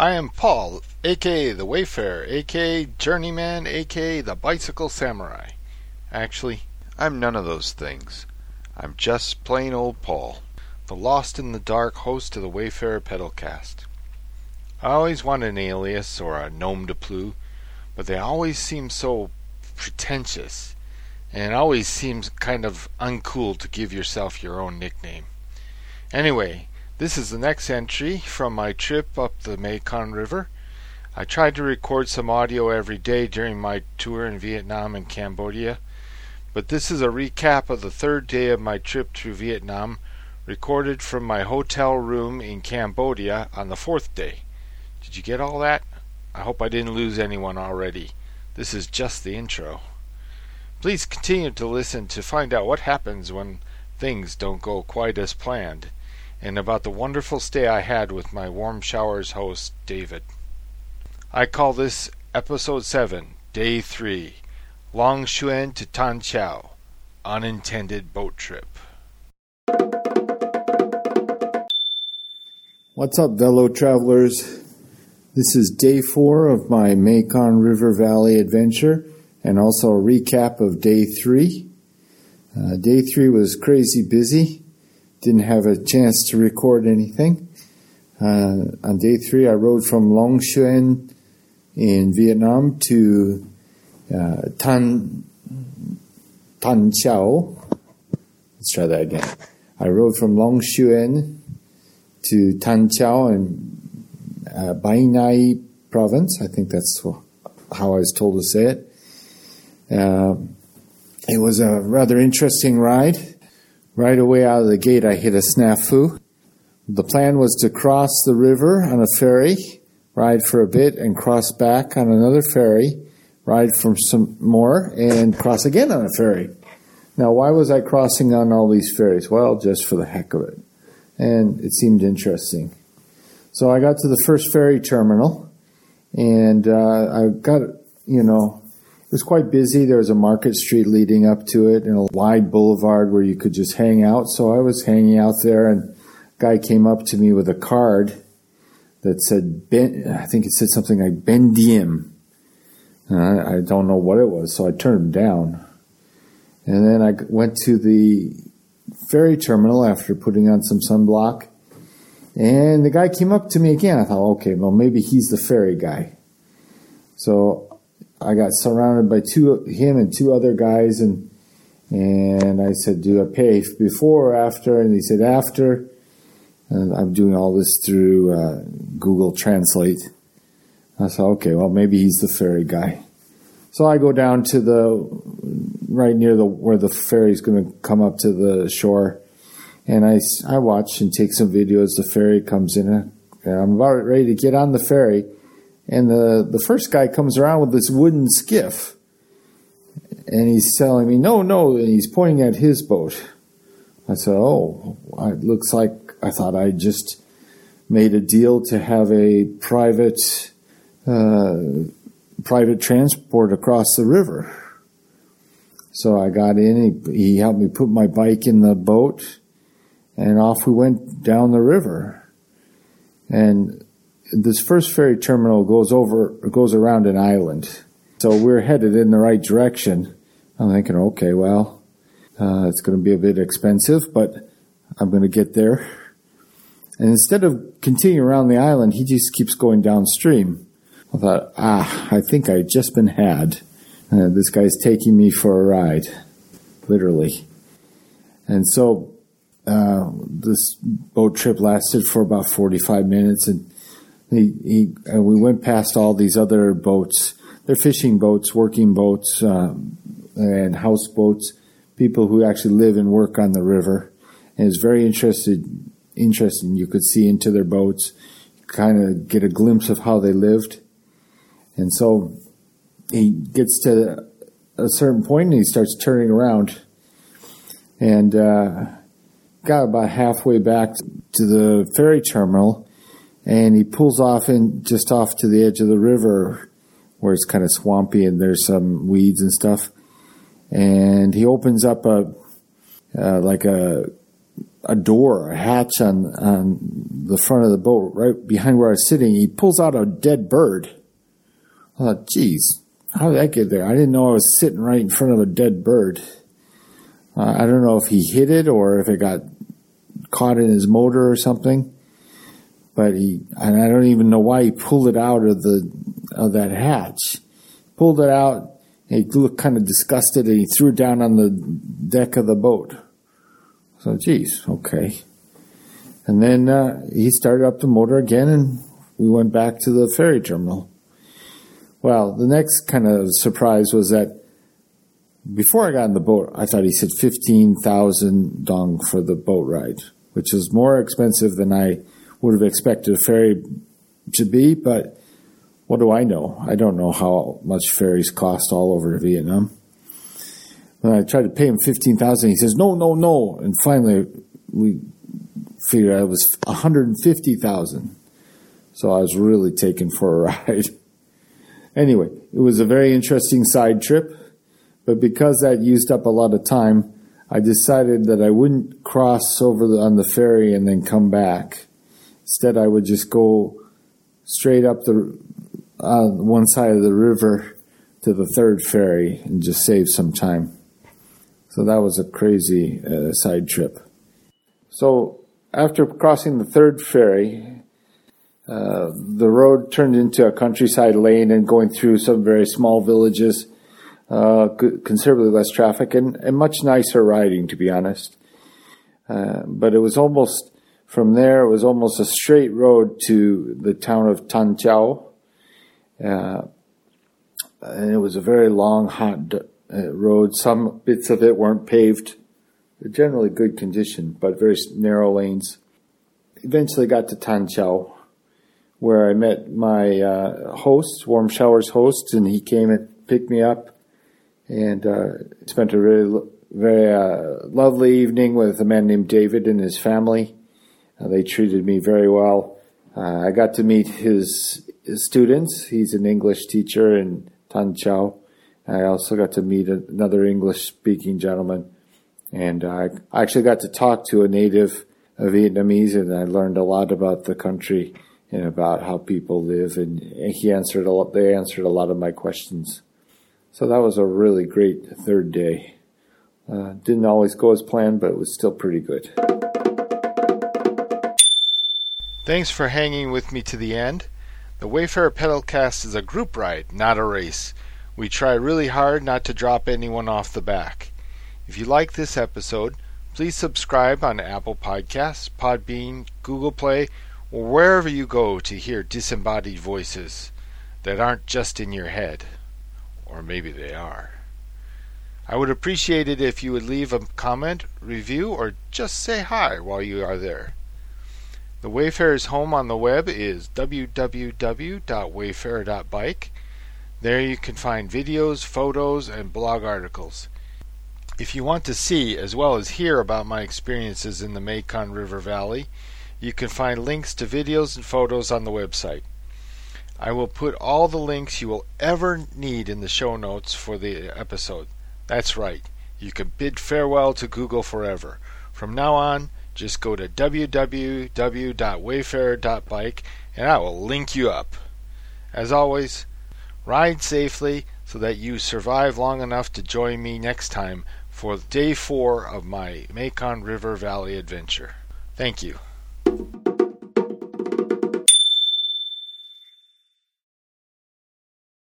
I am Paul, aka the Wayfarer, aka Journeyman, aka the Bicycle Samurai. Actually, I'm none of those things. I'm just plain old Paul, the lost in the dark host of the Wayfarer Pedalcast. I always wanted an alias or a nom de plume, but they always seem so pretentious, and it always seems kind of uncool to give yourself your own nickname. Anyway, this is the next entry from my trip up the Mekong River. I tried to record some audio every day during my tour in Vietnam and Cambodia, but this is a recap of the third day of my trip through Vietnam, recorded from my hotel room in Cambodia on the fourth day. Did you get all that? I hope I didn't lose anyone already. This is just the intro. Please continue to listen to find out what happens when things don't go quite as planned and about the wonderful stay I had with my Warmshowers host, David. I call this Episode 7, Day 3 Long Xuyen to Tan Chau Unintended Boat Trip. What's up, fellow travelers? This is day four of my Mekong River Valley adventure and also a recap of day three. Uh, day three was crazy busy didn't have a chance to record anything. Uh, on day three, I rode from Long Xuyen in Vietnam to uh, Tan Tan Chau. Let's try that again. I rode from Long Xuyen to Tan Chau in uh, Bai province. I think that's how I was told to say it. Uh, it was a rather interesting ride. Right away out of the gate, I hit a snafu. The plan was to cross the river on a ferry, ride for a bit, and cross back on another ferry, ride for some more, and cross again on a ferry. Now, why was I crossing on all these ferries? Well, just for the heck of it. And it seemed interesting. So I got to the first ferry terminal, and uh, I got, you know, was quite busy. There was a market street leading up to it and a wide boulevard where you could just hang out. So I was hanging out there and a guy came up to me with a card that said, ben, I think it said something like Ben Diem. I, I don't know what it was, so I turned him down. And then I went to the ferry terminal after putting on some sunblock. And the guy came up to me again. I thought, okay, well, maybe he's the ferry guy. So I got surrounded by two him and two other guys, and and I said, "Do I pay before or after?" And he said, "After." And I'm doing all this through uh, Google Translate. I said, "Okay, well maybe he's the ferry guy." So I go down to the right near the where the ferry's going to come up to the shore, and I I watch and take some videos. The ferry comes in, and I'm about ready to get on the ferry and the, the first guy comes around with this wooden skiff. And he's telling me, no, no, and he's pointing at his boat. I said, oh, it looks like I thought I just made a deal to have a private, uh, private transport across the river. So I got in, he, he helped me put my bike in the boat, and off we went down the river. And this first ferry terminal goes over goes around an island, so we're headed in the right direction. I'm thinking, okay, well, uh, it's going to be a bit expensive, but I'm going to get there. And instead of continuing around the island, he just keeps going downstream. I thought, ah, I think I've just been had. Uh, this guy's taking me for a ride, literally. And so uh, this boat trip lasted for about 45 minutes, and he, he uh, we went past all these other boats. They're fishing boats, working boats, um, and houseboats. People who actually live and work on the river, and it's very interested, interesting. You could see into their boats, kind of get a glimpse of how they lived, and so he gets to a certain point and he starts turning around, and uh, got about halfway back to the ferry terminal and he pulls off in just off to the edge of the river where it's kind of swampy and there's some weeds and stuff. And he opens up a uh, like a a door, a hatch on on the front of the boat, right behind where I was sitting. He pulls out a dead bird. I thought, geez, how did that get there? I didn't know I was sitting right in front of a dead bird. Uh, I don't know if he hit it or if it got caught in his motor or something. But he, and I don't even know why he pulled it out of the of that hatch. Pulled it out. He looked kind of disgusted, and he threw it down on the deck of the boat. So, geez, okay. And then uh, he started up the motor again, and we went back to the ferry terminal. Well, the next kind of surprise was that before I got in the boat, I thought he said 15,000 dong for the boat ride, which is more expensive than I would have expected a ferry to be, but what do I know? I don't know how much ferries cost all over Vietnam. When I tried to pay him 15,000, he says, no, no, no. And finally, we figured out it was 150,000. So I was really taken for a ride. Anyway, it was a very interesting side trip, but because that used up a lot of time, I decided that I wouldn't cross over the, on the ferry and then come back. Instead, I would just go straight up the uh, one side of the river to the third ferry and just save some time. So that was a crazy uh, side trip. So after crossing the third ferry, uh, the road turned into a countryside lane and going through some very small villages, uh, considerably less traffic and, and, much nicer riding, to be honest. Uh, but it was almost, from there, it was almost a straight road to the town of Tan. Uh, and it was a very long, hot uh, road. Some bits of it weren't paved. Generally good condition, but very narrow lanes. Eventually got to Tan where I met my uh, host, Warmshowers host, and he came and picked me up, and uh, spent a very very uh, lovely evening with a man named David and his family. Uh, they treated me very well. Uh, I got to meet his, his, students. He's an English teacher in Tan Chau. I also got to meet another English speaking gentleman, and I actually got to talk to a native Vietnamese, and I learned a lot about the country and about how people live. And he answered a lot, they answered a lot of my questions. So that was a really great third day. Uh, didn't always go as planned, but it was still pretty good. Thanks for hanging with me to the end. The Wayfarer Pedalcast is a group ride, not a race. We try really hard not to drop anyone off the back. If you like this episode, please subscribe on Apple Podcasts, Podbean, Google Play, or wherever you go to hear disembodied voices that aren't just in your head. Or maybe they are. I would appreciate it if you would leave a comment, review, or just say hi while you are there. The Wayfarer's home on the web is www.wayfarer.bike. There you can find videos, photos, and blog articles. If you want to see as well as hear about my experiences in the Mekong River Valley, you can find links to videos and photos on the website. I will put all the links you will ever need in the show notes for the episode. That's right, you can bid farewell to Google forever. From now on, just go to www.wayfarer.bike and I will link you up. As always, ride safely so that you survive long enough to join me next time for day four of my Mekong River Valley adventure. Thank you.